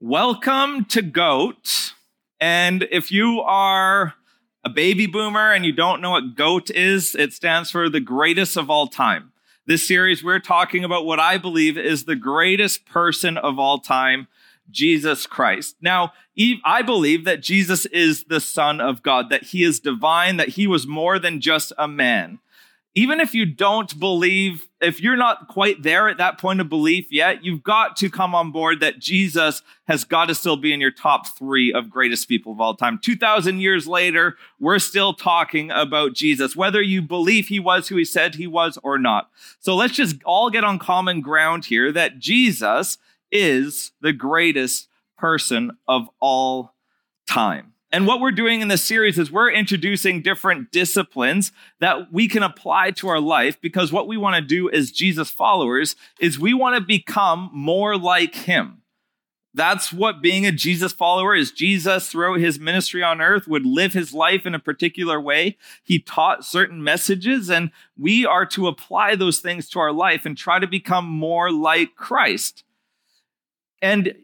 Welcome to GOAT. And if you are a baby boomer and you don't know what GOAT is, it stands for the greatest of all time. This series, we're talking about what I believe is the greatest person of all time, Jesus Christ. Now, I believe that Jesus is the Son of God, that he is divine, that he was more than just a man even if you don't believe, if you're not quite there at that point of belief yet, you've got to come on board that Jesus has got to still be in your top three of greatest people of all time. 2,000 years later, we're still talking about Jesus, whether you believe he was who he said he was or not. So let's just all get on common ground here that Jesus is the greatest person of all time. And what we're doing in this series is we're introducing different disciplines that we can apply to our life because what we want to do as Jesus followers is we want to become more like him. That's what being a Jesus follower is. Jesus, throughout his ministry on earth, would live his life in a particular way. He taught certain messages, and we are to apply those things to our life and try to become more like Christ. And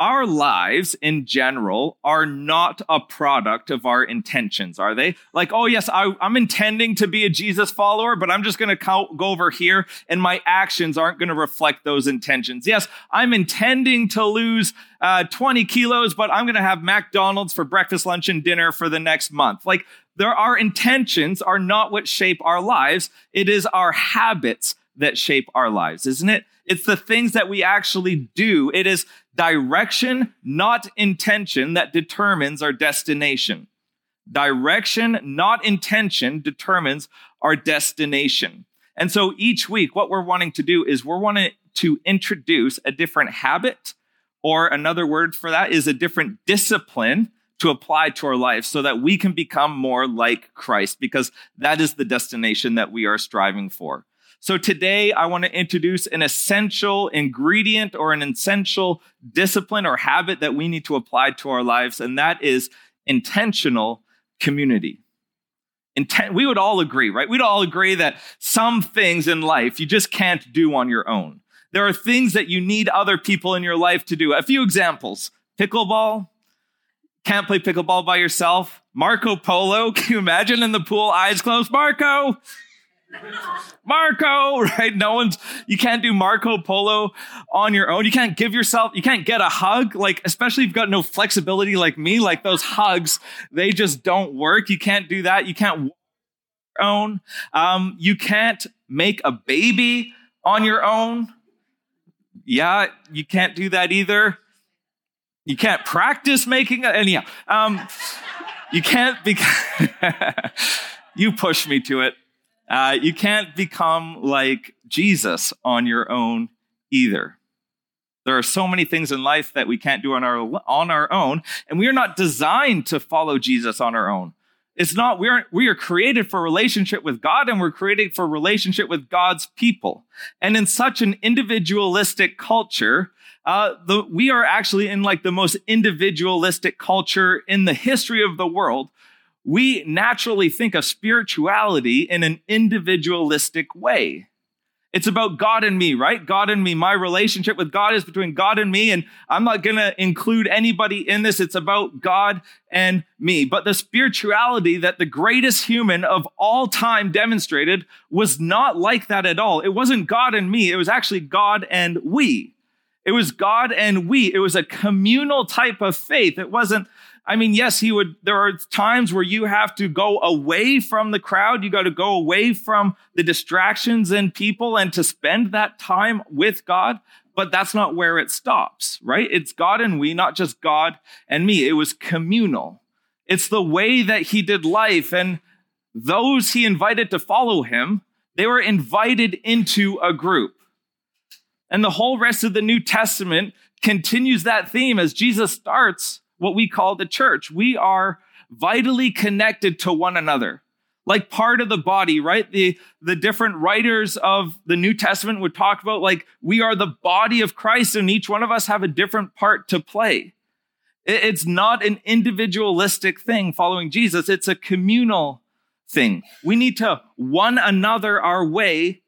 our lives in general are not a product of our intentions, are they? Like, oh, yes, I, am intending to be a Jesus follower, but I'm just going to go over here and my actions aren't going to reflect those intentions. Yes, I'm intending to lose uh, 20 kilos, but I'm going to have McDonald's for breakfast, lunch, and dinner for the next month. Like, there, our intentions are not what shape our lives, it is our habits that shape our lives, isn't it? It's the things that we actually do. It is direction, not intention, that determines our destination. Direction, not intention, determines our destination. And so each week, what we're wanting to do is we're wanting to introduce a different habit, or another word for that is a different discipline to apply to our life so that we can become more like Christ, because that is the destination that we are striving for. So today I want to introduce an essential ingredient or an essential discipline or habit that we need to apply to our lives, and that is intentional community. Intent, we would all agree, right? We'd all agree that some things in life you just can't do on your own. There are things that you need other people in your life to do. A few examples pickleball, can't play pickleball by yourself. Marco Polo, can you imagine in the pool, eyes closed? Marco, Marco, right? No one's, you can't do Marco Polo on your own. You can't give yourself, you can't get a hug. Like, especially if you've got no flexibility like me, like those hugs, they just don't work. You can't do that. You can't own. Um, you can't make a baby on your own. Yeah, you can't do that either. You can't practice making it. Anyhow, um, you can't be, you push me to it. Uh, you can't become like Jesus on your own either. There are so many things in life that we can't do on our, on our own, and we are not designed to follow Jesus on our own. It's not, we are, we are created for relationship with God and we're created for relationship with God's people. And in such an individualistic culture, uh, the, we are actually in like the most individualistic culture in the history of the world we naturally think of spirituality in an individualistic way. It's about God and me, right? God and me. My relationship with God is between God and me, and I'm not going to include anybody in this. It's about God and me. But the spirituality that the greatest human of all time demonstrated was not like that at all. It wasn't God and me, it was actually God and we. It was God and we. It was a communal type of faith. It wasn't I mean, yes, he would. There are times where you have to go away from the crowd. You got to go away from the distractions and people and to spend that time with God. But that's not where it stops, right? It's God and we, not just God and me. It was communal. It's the way that he did life. And those he invited to follow him, they were invited into a group. And the whole rest of the New Testament continues that theme as Jesus starts what we call the church. We are vitally connected to one another like part of the body right? The the different writers of the new testament would talk about like we are the body of christ and each one of us have a different part to play. It's not an individualistic thing following jesus. It's a communal thing. We need to one another our way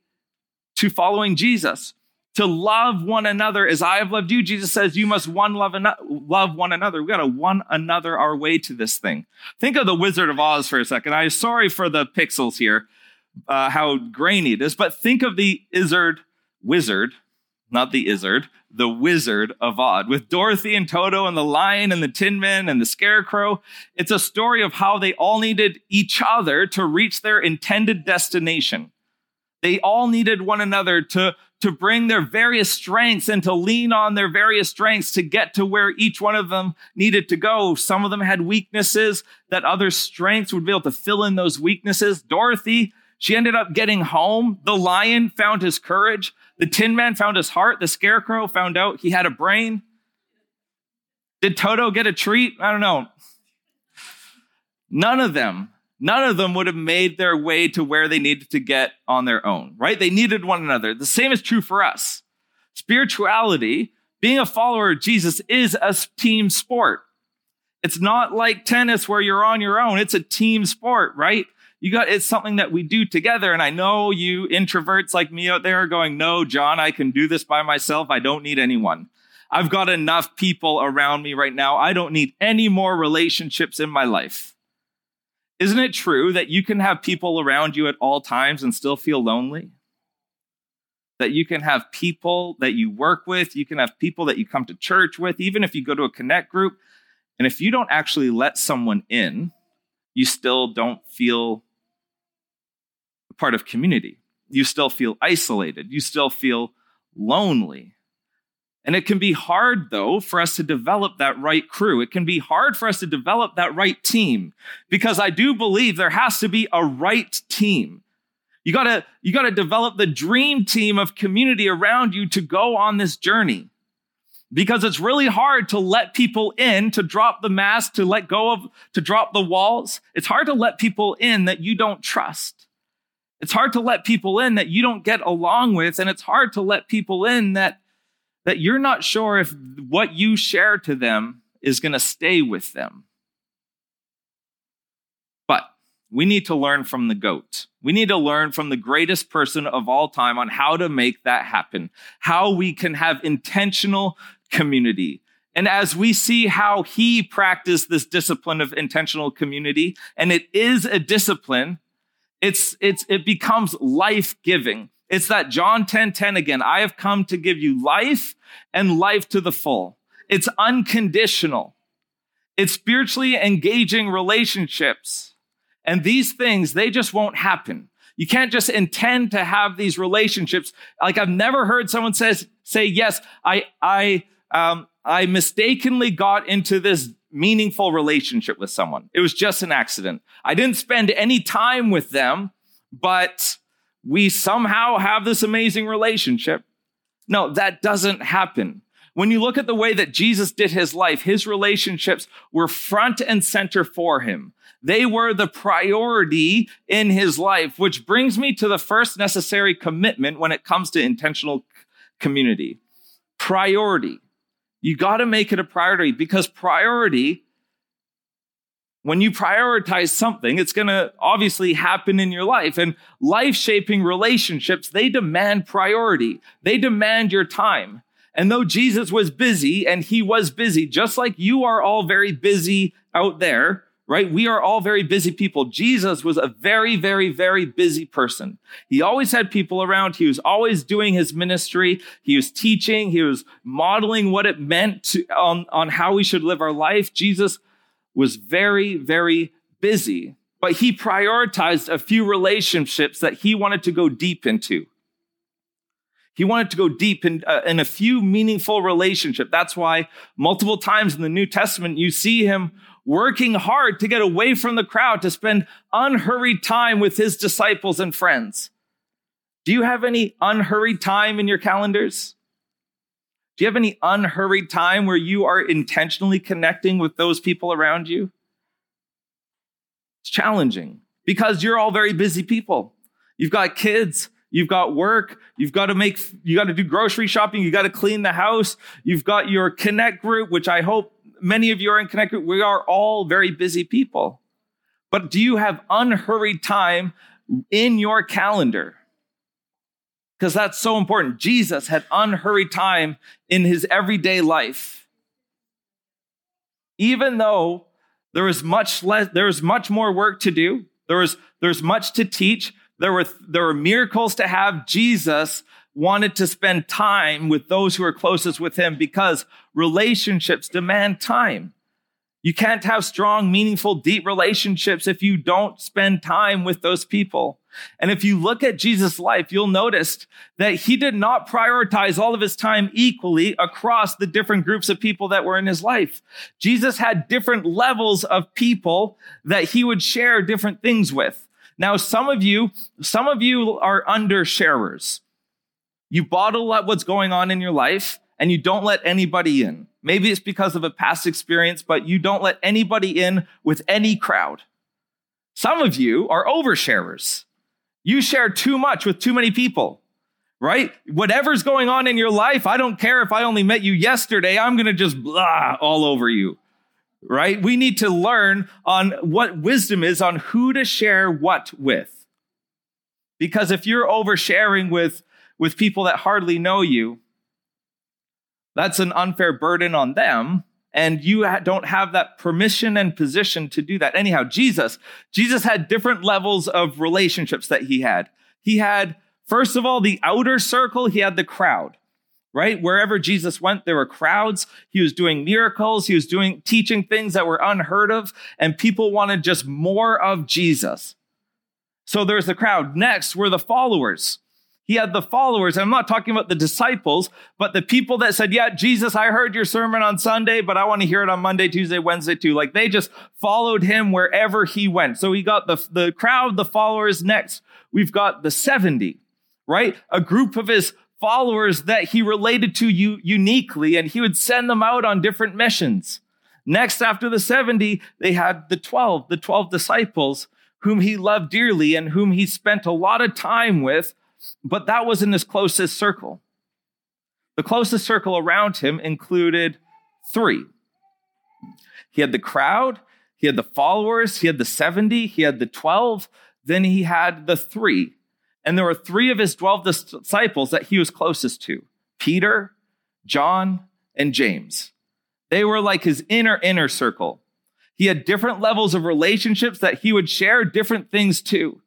to following jesus to love one another as I have loved you. Jesus says you must one love, an- love one another. We got to one another our way to this thing. Think of the Wizard of Oz for a second. I'm sorry for the pixels here, uh, how grainy it is, but think of the Izzard wizard, not the Izzard, the Wizard of Oz with Dorothy and Toto and the lion and the Tin Man and the scarecrow. It's a story of how they all needed each other to reach their intended destination. They all needed one another to, to bring their various strengths and to lean on their various strengths to get to where each one of them needed to go. Some of them had weaknesses that other strengths would be able to fill in those weaknesses. Dorothy, she ended up getting home. The lion found his courage. The Tin Man found his heart. The Scarecrow found out he had a brain. Did Toto get a treat? I don't know. None of them none of them would have made their way to where they needed to get on their own, right? They needed one another. The same is true for us. Spirituality, being a follower of Jesus, is a team sport. It's not like tennis where you're on your own. It's a team sport, right? You got, it's something that we do together. And I know you introverts like me out there are going, no, John, I can do this by myself. I don't need anyone. I've got enough people around me right now. I don't need any more relationships in my life. Isn't it true that you can have people around you at all times and still feel lonely? That you can have people that you work with, you can have people that you come to church with, even if you go to a connect group. And if you don't actually let someone in, you still don't feel a part of community. You still feel isolated. You still feel lonely. And it can be hard, though, for us to develop that right crew. It can be hard for us to develop that right team because I do believe there has to be a right team. You gotta, you gotta develop the dream team of community around you to go on this journey because it's really hard to let people in, to drop the mask, to let go of, to drop the walls. It's hard to let people in that you don't trust. It's hard to let people in that you don't get along with. And it's hard to let people in that that you're not sure if what you share to them is going to stay with them. But we need to learn from the goat. We need to learn from the greatest person of all time on how to make that happen, how we can have intentional community. And as we see how he practiced this discipline of intentional community, and it is a discipline, it's, it's, it becomes life giving. It's that John 10 10 again. I have come to give you life and life to the full. It's unconditional. It's spiritually engaging relationships. And these things, they just won't happen. You can't just intend to have these relationships. Like I've never heard someone says, say, yes, I, I, um, I mistakenly got into this meaningful relationship with someone. It was just an accident. I didn't spend any time with them, but we somehow have this amazing relationship. No, that doesn't happen. When you look at the way that Jesus did his life, his relationships were front and center for him. They were the priority in his life, which brings me to the first necessary commitment when it comes to intentional community. Priority. You got to make it a priority because priority when you prioritize something, it's going to obviously happen in your life. And life shaping relationships, they demand priority, they demand your time. And though Jesus was busy, and he was busy, just like you are all very busy out there, right? We are all very busy people. Jesus was a very, very, very busy person. He always had people around. He was always doing his ministry. He was teaching. He was modeling what it meant to, on, on how we should live our life. Jesus was very, very busy, but he prioritized a few relationships that he wanted to go deep into. He wanted to go deep in, uh, in a few meaningful relationships. That's why multiple times in the New Testament, you see him working hard to get away from the crowd, to spend unhurried time with his disciples and friends. Do you have any unhurried time in your calendars? Do you have any unhurried time where you are intentionally connecting with those people around you? It's challenging because you're all very busy people. You've got kids, you've got work, you've got to make, you got to do grocery shopping, you got to clean the house, you've got your connect group, which I hope many of you are in connect group. We are all very busy people. But do you have unhurried time in your calendar? Because that's so important. Jesus had unhurried time in his everyday life. Even though there was much less, there was much more work to do, there was there's much to teach, there were there were miracles to have. Jesus wanted to spend time with those who are closest with him because relationships demand time. You can't have strong, meaningful, deep relationships if you don't spend time with those people. And if you look at Jesus' life, you'll notice that he did not prioritize all of his time equally across the different groups of people that were in his life. Jesus had different levels of people that he would share different things with. Now, some of you, some of you are under sharers. You bottle up what's going on in your life and you don't let anybody in. Maybe it's because of a past experience, but you don't let anybody in with any crowd. Some of you are oversharers. You share too much with too many people, right? Whatever's going on in your life, I don't care if I only met you yesterday, I'm going to just blah all over you, right? We need to learn on what wisdom is on who to share what with. Because if you're oversharing with, with people that hardly know you, that's an unfair burden on them. And you don't have that permission and position to do that. Anyhow, Jesus, Jesus had different levels of relationships that he had. He had, first of all, the outer circle, he had the crowd right? Wherever Jesus went, there were crowds. He was doing miracles. He was doing, teaching things that were unheard of, and people wanted just more of Jesus. So there's the crowd. Next were the followers. He had the followers. I'm not talking about the disciples, but the people that said, Yeah, Jesus, I heard your sermon on Sunday, but I want to hear it on Monday, Tuesday, Wednesday too. Like they just followed him wherever he went. So he got the, the crowd, the followers. Next, we've got the 70, right? A group of his followers that he related to you uniquely, and he would send them out on different missions. Next, after the 70, they had the 12, the 12 disciples whom he loved dearly and whom he spent a lot of time with but that wasn't his closest circle. The closest circle around him included three. He had the crowd, he had the followers, he had the 70, he had the 12, then he had the three. And there were three of his 12 disciples that he was closest to Peter, John, and James. They were like his inner, inner circle. He had different levels of relationships that he would share different things to.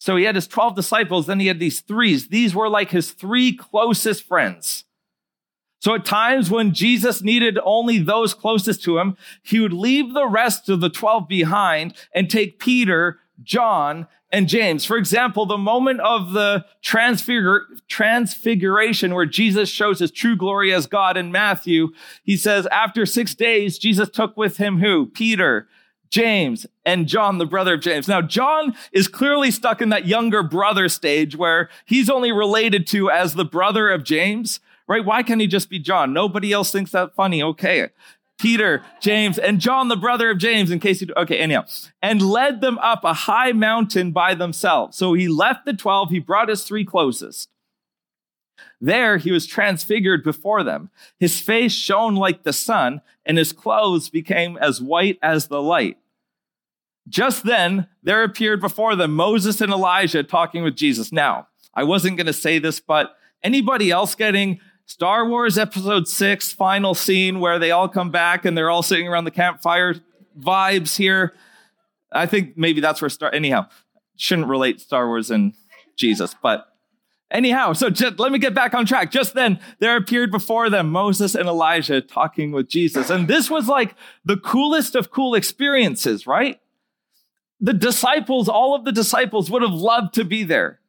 So he had his 12 disciples, then he had these threes. These were like his three closest friends. So at times when Jesus needed only those closest to him, he would leave the rest of the 12 behind and take Peter, John, and James. For example, the moment of the transfigur- transfiguration where Jesus shows his true glory as God in Matthew, he says, after six days, Jesus took with him who? Peter, James and John, the brother of James. Now, John is clearly stuck in that younger brother stage where he's only related to as the brother of James, right? Why can't he just be John? Nobody else thinks that funny. Okay. Peter, James, and John, the brother of James, in case you, okay, anyhow, and led them up a high mountain by themselves. So he left the 12, he brought his three closest. There he was transfigured before them. His face shone like the sun, and his clothes became as white as the light. Just then, there appeared before them Moses and Elijah talking with Jesus. Now, I wasn't going to say this, but anybody else getting Star Wars Episode 6 final scene where they all come back and they're all sitting around the campfire vibes here? I think maybe that's where Star, anyhow, shouldn't relate Star Wars and Jesus, but anyhow, so just, let me get back on track. Just then, there appeared before them Moses and Elijah talking with Jesus. And this was like the coolest of cool experiences, right? The disciples, all of the disciples would have loved to be there.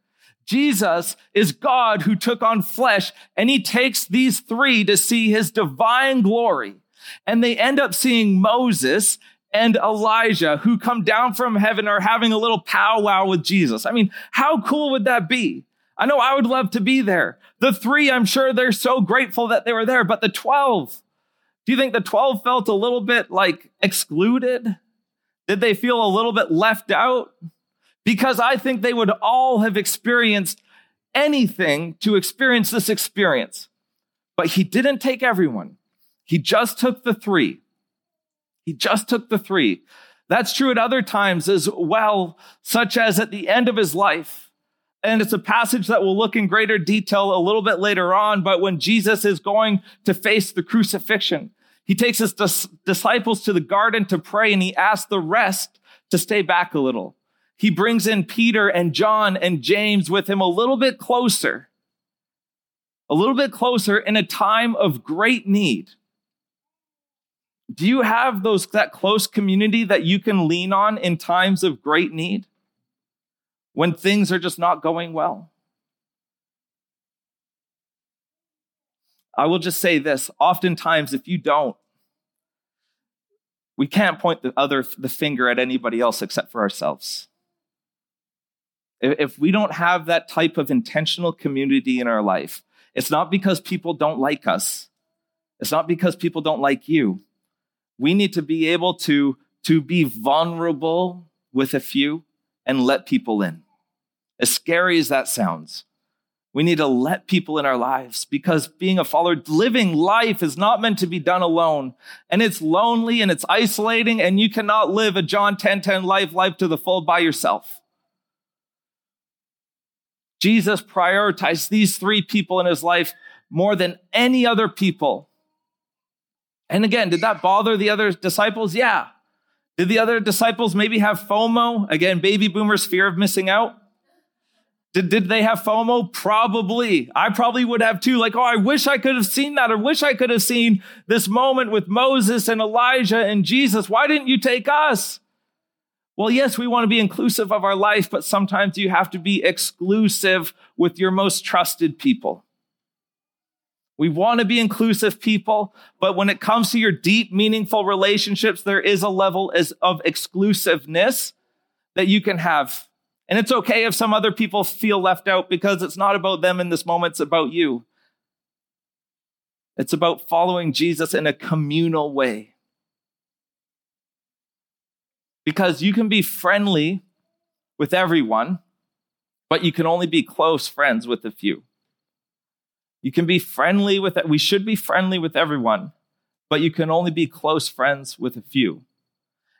Jesus is God who took on flesh and he takes these three to see his divine glory. And they end up seeing Moses and Elijah who come down from heaven are having a little powwow with Jesus. I mean, how cool would that be? I know I would love to be there. The three, I'm sure they're so grateful that they were there, but the 12, do you think the 12 felt a little bit like excluded? Did they feel a little bit left out? Because I think they would all have experienced anything to experience this experience. But he didn't take everyone. He just took the three. He just took the three. That's true at other times as well, such as at the end of his life. And it's a passage that we'll look in greater detail a little bit later on. But when Jesus is going to face the crucifixion, he takes his dis- disciples to the garden to pray and he asks the rest to stay back a little. He brings in Peter and John and James with him a little bit closer, a little bit closer in a time of great need. Do you have those, that close community that you can lean on in times of great need? When things are just not going well? I will just say this oftentimes, if you don't, we can't point the other the finger at anybody else except for ourselves. If we don't have that type of intentional community in our life, it's not because people don't like us. It's not because people don't like you. We need to be able to, to be vulnerable with a few and let people in. As scary as that sounds, we need to let people in our lives because being a follower, living life is not meant to be done alone. And it's lonely and it's isolating, and you cannot live a John 10 10 life, life to the full by yourself. Jesus prioritized these three people in his life more than any other people. And again, did that bother the other disciples? Yeah. Did the other disciples maybe have FOMO? Again, baby boomers' fear of missing out. Did, did they have FOMO? Probably. I probably would have too. Like, oh, I wish I could have seen that. I wish I could have seen this moment with Moses and Elijah and Jesus. Why didn't you take us? Well, yes, we want to be inclusive of our life, but sometimes you have to be exclusive with your most trusted people. We want to be inclusive people, but when it comes to your deep, meaningful relationships, there is a level of exclusiveness that you can have and it's okay if some other people feel left out because it's not about them in this moment, it's about you. It's about following Jesus in a communal way. Because you can be friendly with everyone, but you can only be close friends with a few. You can be friendly with we should be friendly with everyone, but you can only be close friends with a few.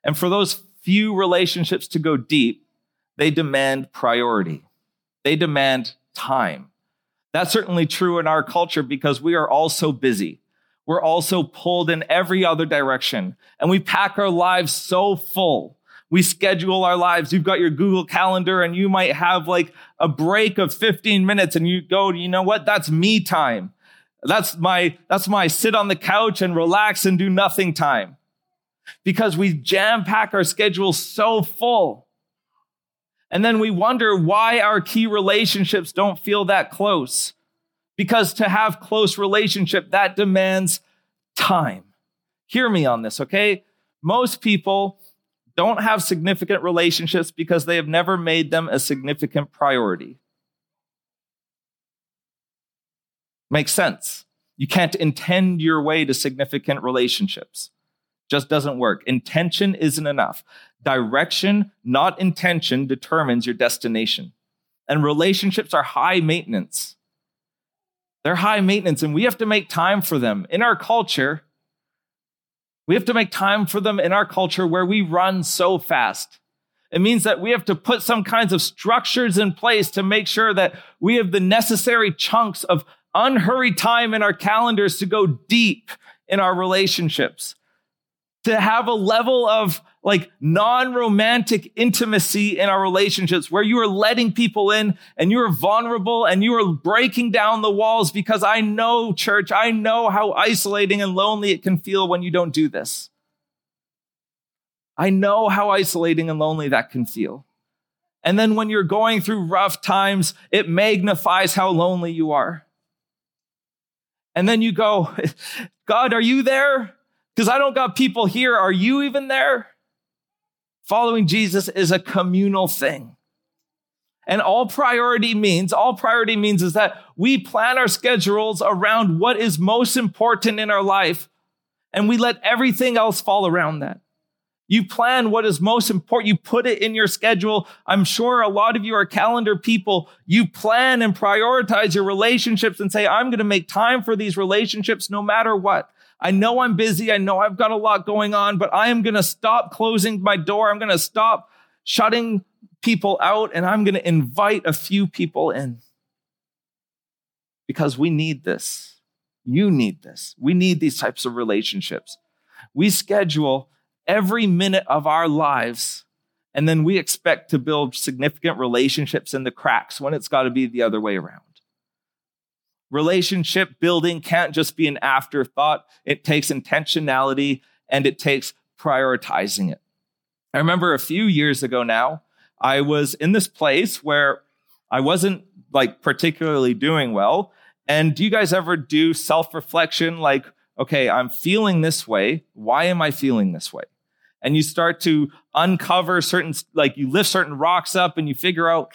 And for those few relationships to go deep, they demand priority, they demand time. That's certainly true in our culture because we are all so busy. We're also pulled in every other direction and we pack our lives so full. We schedule our lives. You've got your Google Calendar and you might have like a break of 15 minutes and you go, you know what? That's me time. That's my, that's my sit on the couch and relax and do nothing time because we jam pack our schedule so full. And then we wonder why our key relationships don't feel that close. Because to have close relationship, that demands time. Hear me on this, okay? Most people don't have significant relationships because they have never made them a significant priority. Makes sense. You can't intend your way to significant relationships. Just doesn't work. Intention isn't enough. Direction, not intention, determines your destination. And relationships are high maintenance. They're high maintenance, and we have to make time for them. In our culture, we have to make time for them in our culture where we run so fast. It means that we have to put some kinds of structures in place to make sure that we have the necessary chunks of unhurried time in our calendars to go deep in our relationships to have a level of like non-romantic intimacy in our relationships where you are letting people in and you are vulnerable and you are breaking down the walls because I know church, I know how isolating and lonely it can feel when you don't do this. I know how isolating and lonely that can feel. And then when you're going through rough times, it magnifies how lonely you are. And then you go, God, are you there? because I don't got people here. Are you even there? Following Jesus is a communal thing. And all priority means, all priority means is that we plan our schedules around what is most important in our life and we let everything else fall around that. You plan what is most important. You put it in your schedule. I'm sure a lot of you are calendar people. You plan and prioritize your relationships and say, I'm going to make time for these relationships no matter what. I know I'm busy. I know I've got a lot going on, but I am going to stop closing my door. I'm going to stop shutting people out and I'm going to invite a few people in because we need this. You need this. We need these types of relationships. We schedule every minute of our lives and then we expect to build significant relationships in the cracks when it's got to be the other way around. Relationship building can't just be an afterthought, it takes intentionality and it takes prioritizing it. I remember a few years ago now, I was in this place where I wasn't like particularly doing well. And do you guys ever do self reflection like, okay, I'm feeling this way. Why am I feeling this way? And you start to uncover certain, like you lift certain rocks up and you figure out,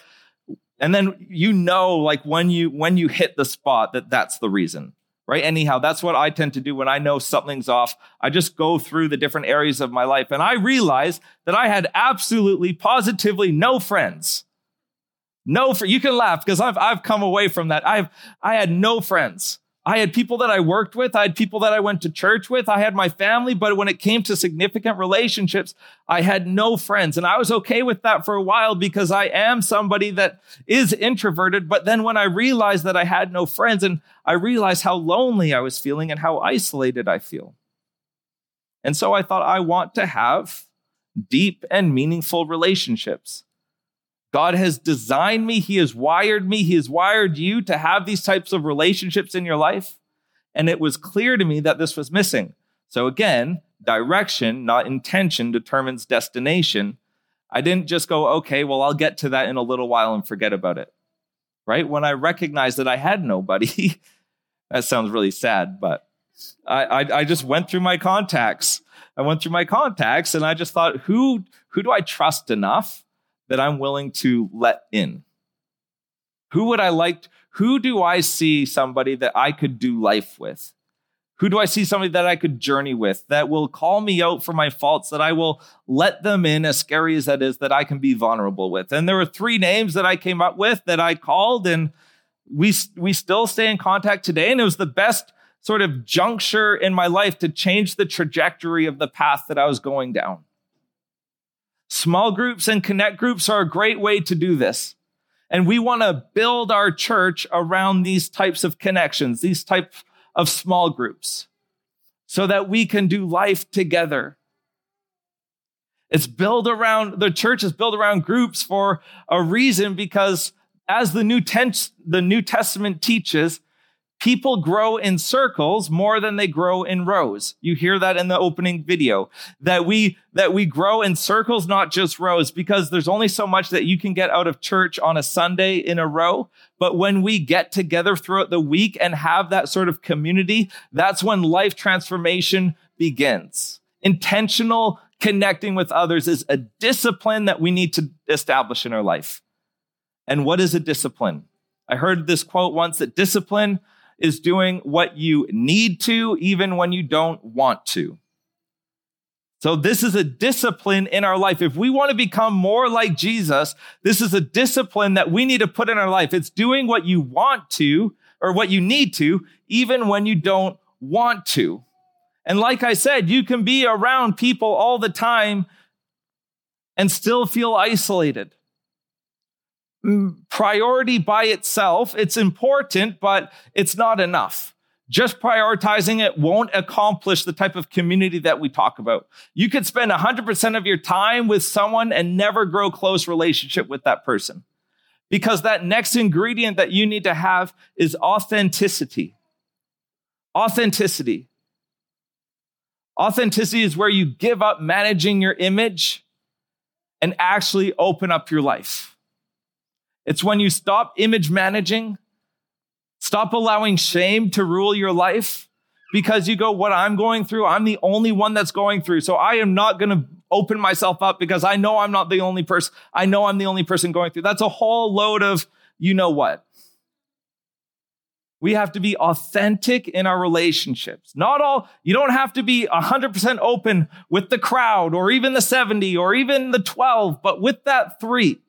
and then you know, like when you, when you hit the spot that that's the reason right? Anyhow, that's what I tend to do when I know something's off. I just go through the different areas of my life and I realize that I had absolutely, positively no friends. No, for you can laugh because I've I've come away from that. I've I had no friends. I had people that I worked with. I had people that I went to church with. I had my family. But when it came to significant relationships, I had no friends. And I was okay with that for a while because I am somebody that is introverted. But then when I realized that I had no friends and I realized how lonely I was feeling and how isolated I feel. And so I thought, I want to have deep and meaningful relationships. God has designed me, He has wired me, He has wired you to have these types of relationships in your life. And it was clear to me that this was missing. So again, direction, not intention, determines destination. I didn't just go, okay, well, I'll get to that in a little while and forget about it. Right? When I recognized that I had nobody, that sounds really sad, but I, I, I just went through my contacts. I went through my contacts and I just thought, who, who do I trust enough that I'm willing to let in? Who would I like? Who do I see somebody that I could do life with? Who do I see somebody that I could journey with that will call me out for my faults, that I will let them in, as scary as that is, that I can be vulnerable with? And there were three names that I came up with that I called, and we, we still stay in contact today. And it was the best sort of juncture in my life to change the trajectory of the path that I was going down. Small groups and connect groups are a great way to do this. And we want to build our church around these types of connections, these types of small groups, so that we can do life together. It's built around, the church is built around groups for a reason because as the New, Ten- the New Testament teaches, People grow in circles more than they grow in rows. You hear that in the opening video that we, that we grow in circles, not just rows, because there's only so much that you can get out of church on a Sunday in a row. But when we get together throughout the week and have that sort of community, that's when life transformation begins. Intentional connecting with others is a discipline that we need to establish in our life. And what is a discipline? I heard this quote once that discipline is doing what you need to, even when you don't want to. So, this is a discipline in our life. If we want to become more like Jesus, this is a discipline that we need to put in our life. It's doing what you want to or what you need to, even when you don't want to. And like I said, you can be around people all the time and still feel isolated priority by itself. It's important, but it's not enough. Just prioritizing it won't accomplish the type of community that we talk about. You could spend 100% of your time with someone and never grow close relationship with that person. Because that next ingredient that you need to have is authenticity. Authenticity. Authenticity is where you give up managing your image and actually open up your life. It's when you stop image managing, stop allowing shame to rule your life because you go, what I'm going through, I'm the only one that's going through. So I am not going to open myself up because I know I'm not the only person. I know I'm the only person going through. That's a whole load of, you know what? We have to be authentic in our relationships. Not all, you don't have to be 100% open with the crowd or even the 70 or even the 12, but with that three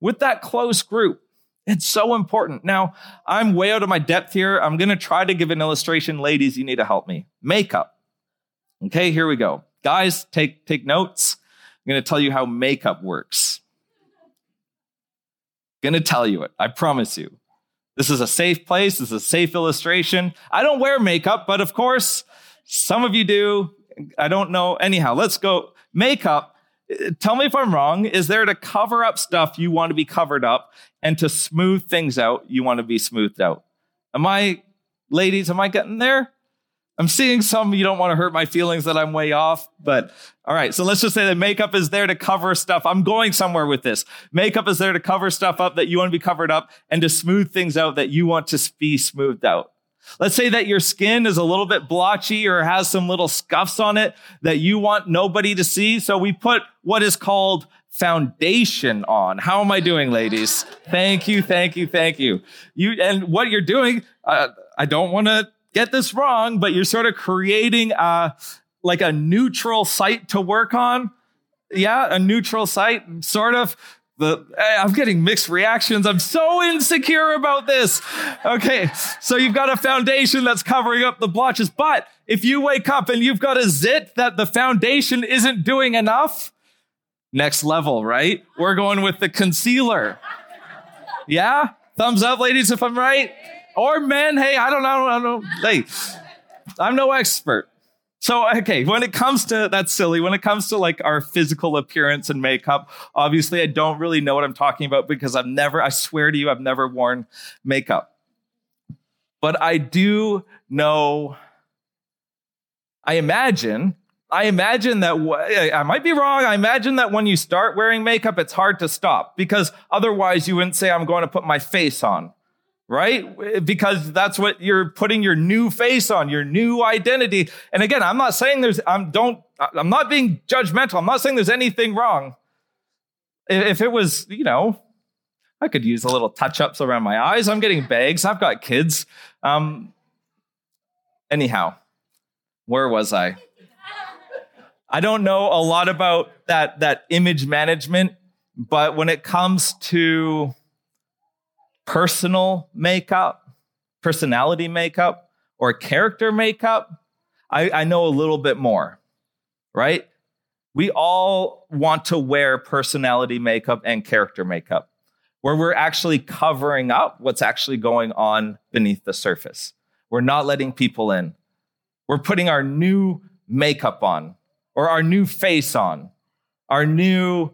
with that close group. It's so important. Now, I'm way out of my depth here. I'm going to try to give an illustration. Ladies, you need to help me. Makeup. Okay, here we go. Guys, take, take notes. I'm going to tell you how makeup works. Gonna tell you it. I promise you. This is a safe place. This is a safe illustration. I don't wear makeup, but of course, some of you do. I don't know. Anyhow, let's go. Makeup, tell me if I'm wrong, is there to cover up stuff you want to be covered up and to smooth things out you want to be smoothed out? Am I, ladies, am I getting there? I'm seeing some, you don't want to hurt my feelings that I'm way off, but all right. So let's just say that makeup is there to cover stuff. I'm going somewhere with this. Makeup is there to cover stuff up that you want to be covered up and to smooth things out that you want to be smoothed out. Let's say that your skin is a little bit blotchy or has some little scuffs on it that you want nobody to see. So we put what is called foundation on. How am I doing, ladies? Thank you, thank you, thank you. You and what you're doing, uh, I don't want to get this wrong, but you're sort of creating a, like a neutral site to work on. Yeah, a neutral site, sort of. The, I'm getting mixed reactions. I'm so insecure about this. Okay. So you've got a foundation that's covering up the blotches. But if you wake up and you've got a zit that the foundation isn't doing enough, next level, right? We're going with the concealer. Yeah? Thumbs up, ladies, if I'm right or men. Hey, I don't know. I don't know. Hey, I'm no expert. So, okay, when it comes to that's silly, when it comes to like our physical appearance and makeup, obviously I don't really know what I'm talking about because I've never, I swear to you, I've never worn makeup. But I do know, I imagine, I imagine that, I might be wrong. I imagine that when you start wearing makeup, it's hard to stop because otherwise you wouldn't say, I'm going to put my face on right? Because that's what you're putting your new face on, your new identity. And again, I'm not saying there's, I'm don't, I'm not being judgmental. I'm not saying there's anything wrong. If it was, you know, I could use a little touch ups around my eyes. I'm getting bags. I've got kids. Um, anyhow, where was I? I don't know a lot about that, that image management, but when it comes to personal makeup, personality makeup, or character makeup, I, I know a little bit more, right? We all want to wear personality makeup and character makeup where we're actually covering up what's actually going on beneath the surface. We're not letting people in. We're putting our new makeup on or our new face on, our new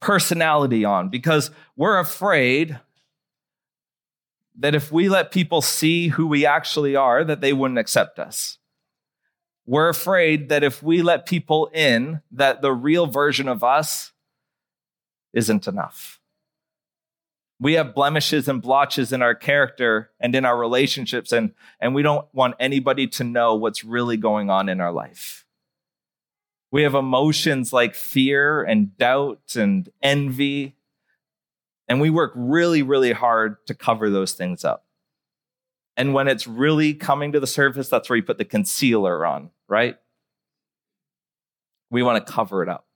personality on because we're afraid that if we let people see who we actually are, that they wouldn't accept us. We're afraid that if we let people in, that the real version of us isn't enough. We have blemishes and blotches in our character and in our relationships, and, and we don't want anybody to know what's really going on in our life. We have emotions like fear and doubt and envy and we work really, really hard to cover those things up. And when it's really coming to the surface, that's where you put the concealer on, right? We want to cover it up.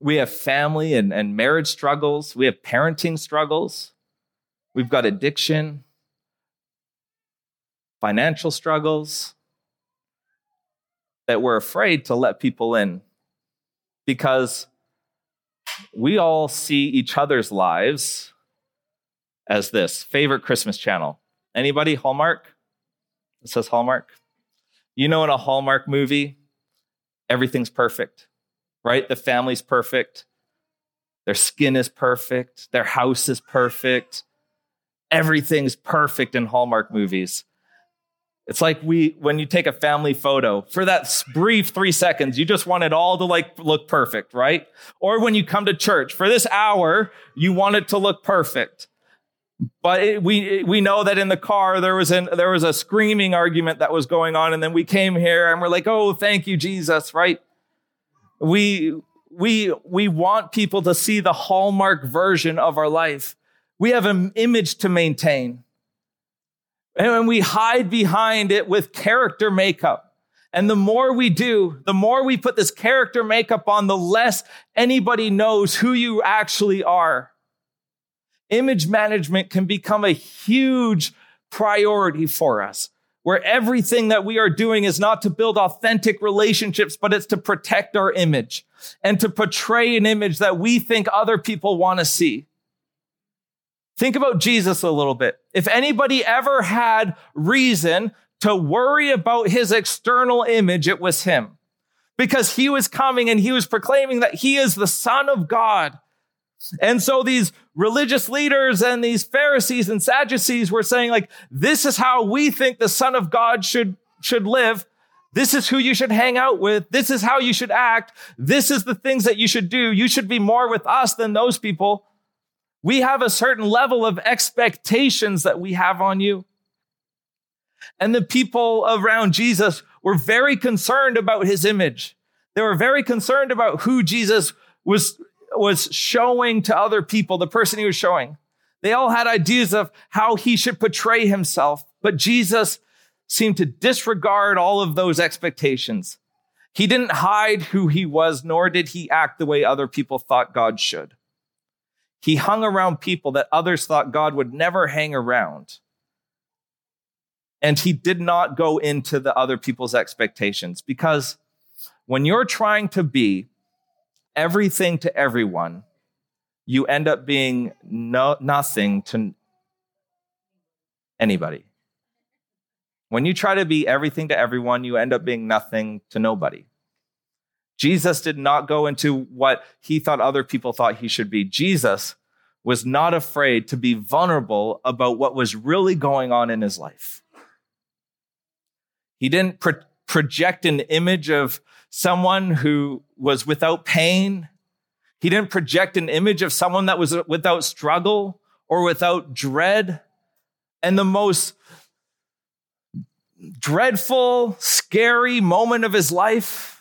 We have family and, and marriage struggles. We have parenting struggles. We've got addiction, financial struggles that we're afraid to let people in because we all see each other's lives as this favorite Christmas channel. Anybody? Hallmark? It says Hallmark. You know, in a Hallmark movie, everything's perfect, right? The family's perfect. Their skin is perfect. Their house is perfect. Everything's perfect in Hallmark movies. It's like we, when you take a family photo for that brief three seconds, you just want it all to like look perfect, right? Or when you come to church for this hour, you want it to look perfect. But it, we, we know that in the car, there was an, there was a screaming argument that was going on. And then we came here and we're like, Oh, thank you, Jesus, right? We, we, we want people to see the hallmark version of our life. We have an image to maintain. And we hide behind it with character makeup. And the more we do, the more we put this character makeup on, the less anybody knows who you actually are. Image management can become a huge priority for us, where everything that we are doing is not to build authentic relationships, but it's to protect our image and to portray an image that we think other people want to see. Think about Jesus a little bit. If anybody ever had reason to worry about his external image, it was him. Because he was coming and he was proclaiming that he is the Son of God. And so these religious leaders and these Pharisees and Sadducees were saying, like, this is how we think the Son of God should, should live. This is who you should hang out with. This is how you should act. This is the things that you should do. You should be more with us than those people. We have a certain level of expectations that we have on you. And the people around Jesus were very concerned about his image. They were very concerned about who Jesus was, was showing to other people, the person he was showing. They all had ideas of how he should portray himself, but Jesus seemed to disregard all of those expectations. He didn't hide who he was, nor did he act the way other people thought God should. He hung around people that others thought God would never hang around. And he did not go into the other people's expectations because when you're trying to be everything to everyone, you end up being no, nothing to anybody. When you try to be everything to everyone, you end up being nothing to nobody. Jesus did not go into what he thought other people thought he should be. Jesus was not afraid to be vulnerable about what was really going on in his life. He didn't pro- project an image of someone who was without pain. He didn't project an image of someone that was without struggle or without dread. And the most dreadful, scary moment of his life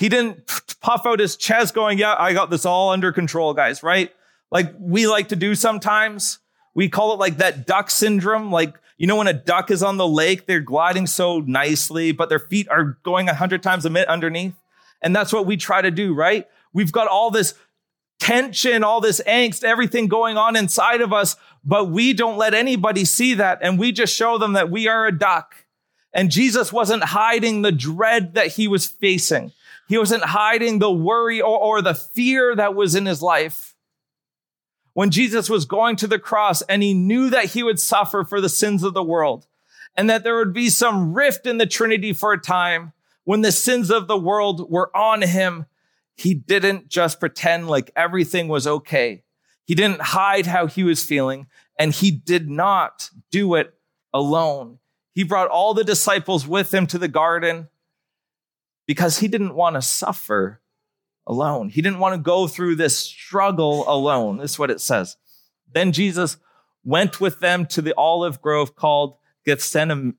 he didn't puff out his chest going, yeah, I got this all under control, guys, right? Like we like to do sometimes. We call it like that duck syndrome. Like, you know, when a duck is on the lake, they're gliding so nicely, but their feet are going a hundred times a minute underneath. And that's what we try to do, right? We've got all this tension, all this angst, everything going on inside of us, but we don't let anybody see that. And we just show them that we are a duck. And Jesus wasn't hiding the dread that he was facing. He wasn't hiding the worry or, or the fear that was in his life. When Jesus was going to the cross and he knew that he would suffer for the sins of the world and that there would be some rift in the Trinity for a time when the sins of the world were on him, he didn't just pretend like everything was okay. He didn't hide how he was feeling and he did not do it alone. He brought all the disciples with him to the garden because he didn't want to suffer alone. He didn't want to go through this struggle alone. This is what it says. Then Jesus went with them to the olive grove called Gethsemane,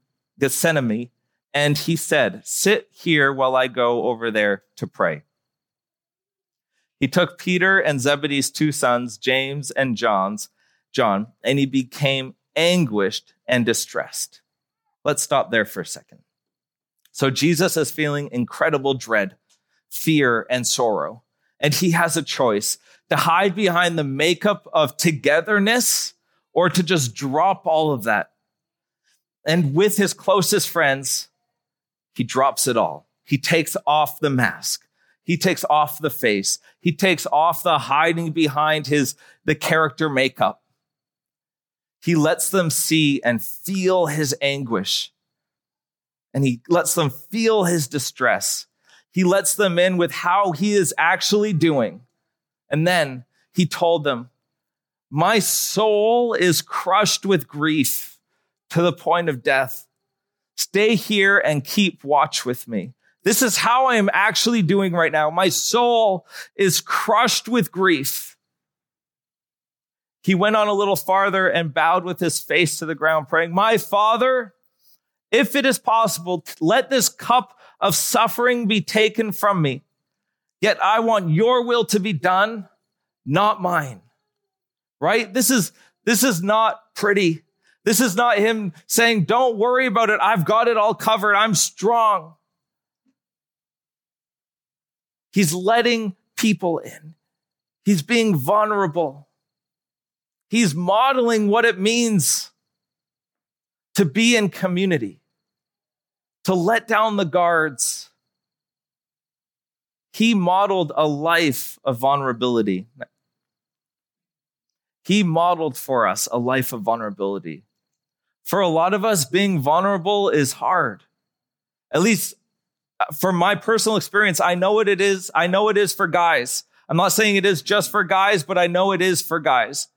and he said, Sit here while I go over there to pray. He took Peter and Zebedee's two sons, James and John's, John, and he became anguished and distressed. Let's stop there for a second. So Jesus is feeling incredible dread, fear, and sorrow. And he has a choice to hide behind the makeup of togetherness or to just drop all of that. And with his closest friends, he drops it all. He takes off the mask. He takes off the face. He takes off the hiding behind his, the character makeup. He lets them see and feel his anguish and he lets them feel his distress. He lets them in with how he is actually doing. And then he told them, My soul is crushed with grief to the point of death. Stay here and keep watch with me. This is how I am actually doing right now. My soul is crushed with grief. He went on a little farther and bowed with his face to the ground, praying, My father, if it is possible, let this cup of suffering be taken from me. Yet I want your will to be done, not mine. Right? This is, this is not pretty. This is not him saying, don't worry about it. I've got it all covered. I'm strong. He's letting people in. He's being vulnerable. He's modeling what it means to be in community to let down the guards. He modeled a life of vulnerability. he modeled for us a life of vulnerability. For a lot of us, being vulnerable is hard. At least uh, from my personal experience, I know what it is. I know it is for guys. I'm not saying it is just for guys, but I know it is for guys.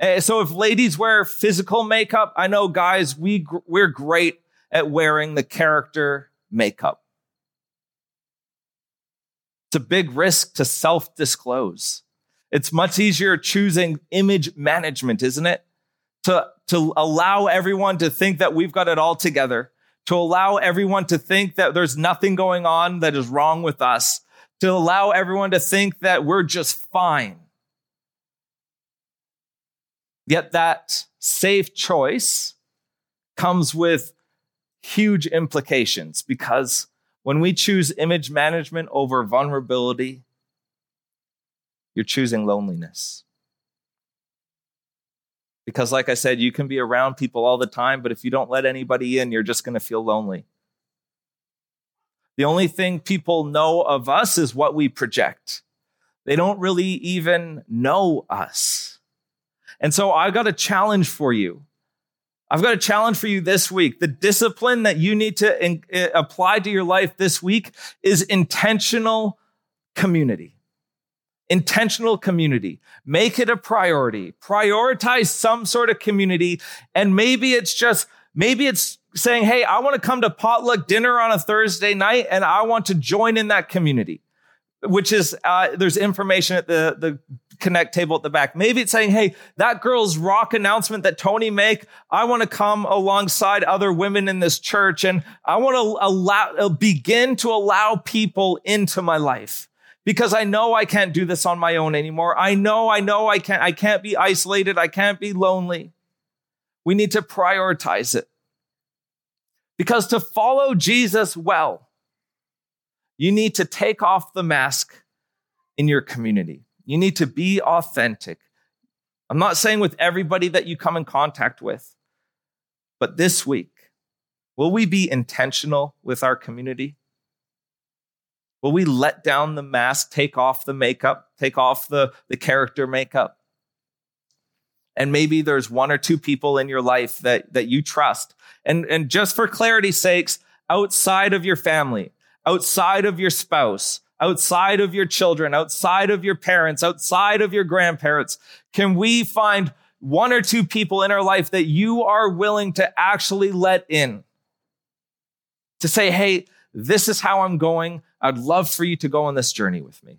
Eh, so if ladies wear physical makeup, I know guys, we, we're great at wearing the character makeup. It's a big risk to self disclose. It's much easier choosing image management, isn't it? To, to allow everyone to think that we've got it all together, to allow everyone to think that there's nothing going on that is wrong with us, to allow everyone to think that we're just fine. Yet that safe choice comes with huge implications because when we choose image management over vulnerability, you're choosing loneliness. Because, like I said, you can be around people all the time, but if you don't let anybody in, you're just going to feel lonely. The only thing people know of us is what we project. They don't really even know us. And so I got a challenge for you. I've got a challenge for you this week. The discipline that you need to in, uh, apply to your life this week is intentional community. Intentional community. Make it a priority. Prioritize some sort of community. And maybe it's just, maybe it's saying, Hey, I want to come to potluck dinner on a Thursday night and I want to join in that community, which is, uh, there's information at the, the connect table at the back. Maybe it's saying, Hey, that girl's rock announcement that Tony make, I want to come alongside other women in this church and I want to allow, begin to allow people into my life because I know I can't do this on my own anymore. I know, I know I can't, I can't be isolated. I can't be lonely. We need to prioritize it because to follow Jesus well, you need to take off the mask in your community. You need to be authentic. I'm not saying with everybody that you come in contact with, but this week, will we be intentional with our community? Will we let down the mask, take off the makeup, take off the, the character makeup? And maybe there's one or two people in your life that, that you trust. And, and just for clarity's sakes, outside of your family, outside of your spouse, outside of your children, outside of your parents, outside of your grandparents? Can we find one or two people in our life that you are willing to actually let in? To say, hey, this is how I'm going. I'd love for you to go on this journey with me.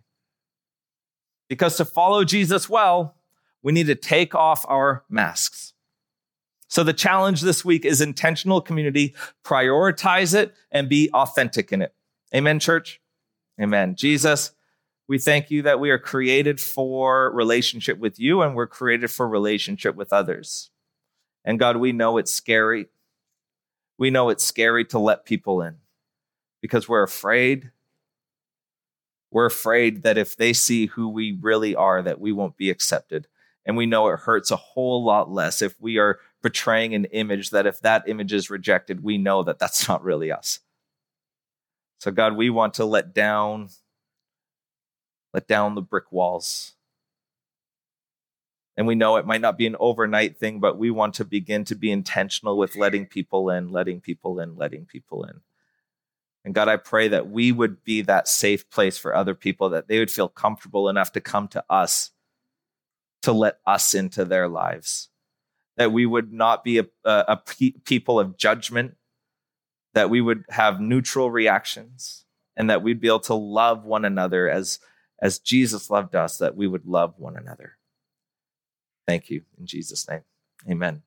Because to follow Jesus well, we need to take off our masks. So the challenge this week is intentional community, prioritize it and be authentic in it. Amen, church? Amen. Jesus, we thank you that we are created for relationship with you and we're created for relationship with others. And God, we know it's scary. We know it's scary to let people in because we're afraid. We're afraid that if they see who we really are, that we won't be accepted. And we know it hurts a whole lot less if we are portraying an image that if that image is rejected, we know that that's not really us. So, God, we want to let down, let down the brick walls. And we know it might not be an overnight thing, but we want to begin to be intentional with letting people in, letting people in, letting people in. And God, I pray that we would be that safe place for other people, that they would feel comfortable enough to come to us to let us into their lives. That we would not be a, a, a people of judgment, that we would have neutral reactions and that we'd be able to love one another as, as Jesus loved us, that we would love one another. Thank you in Jesus' name. Amen.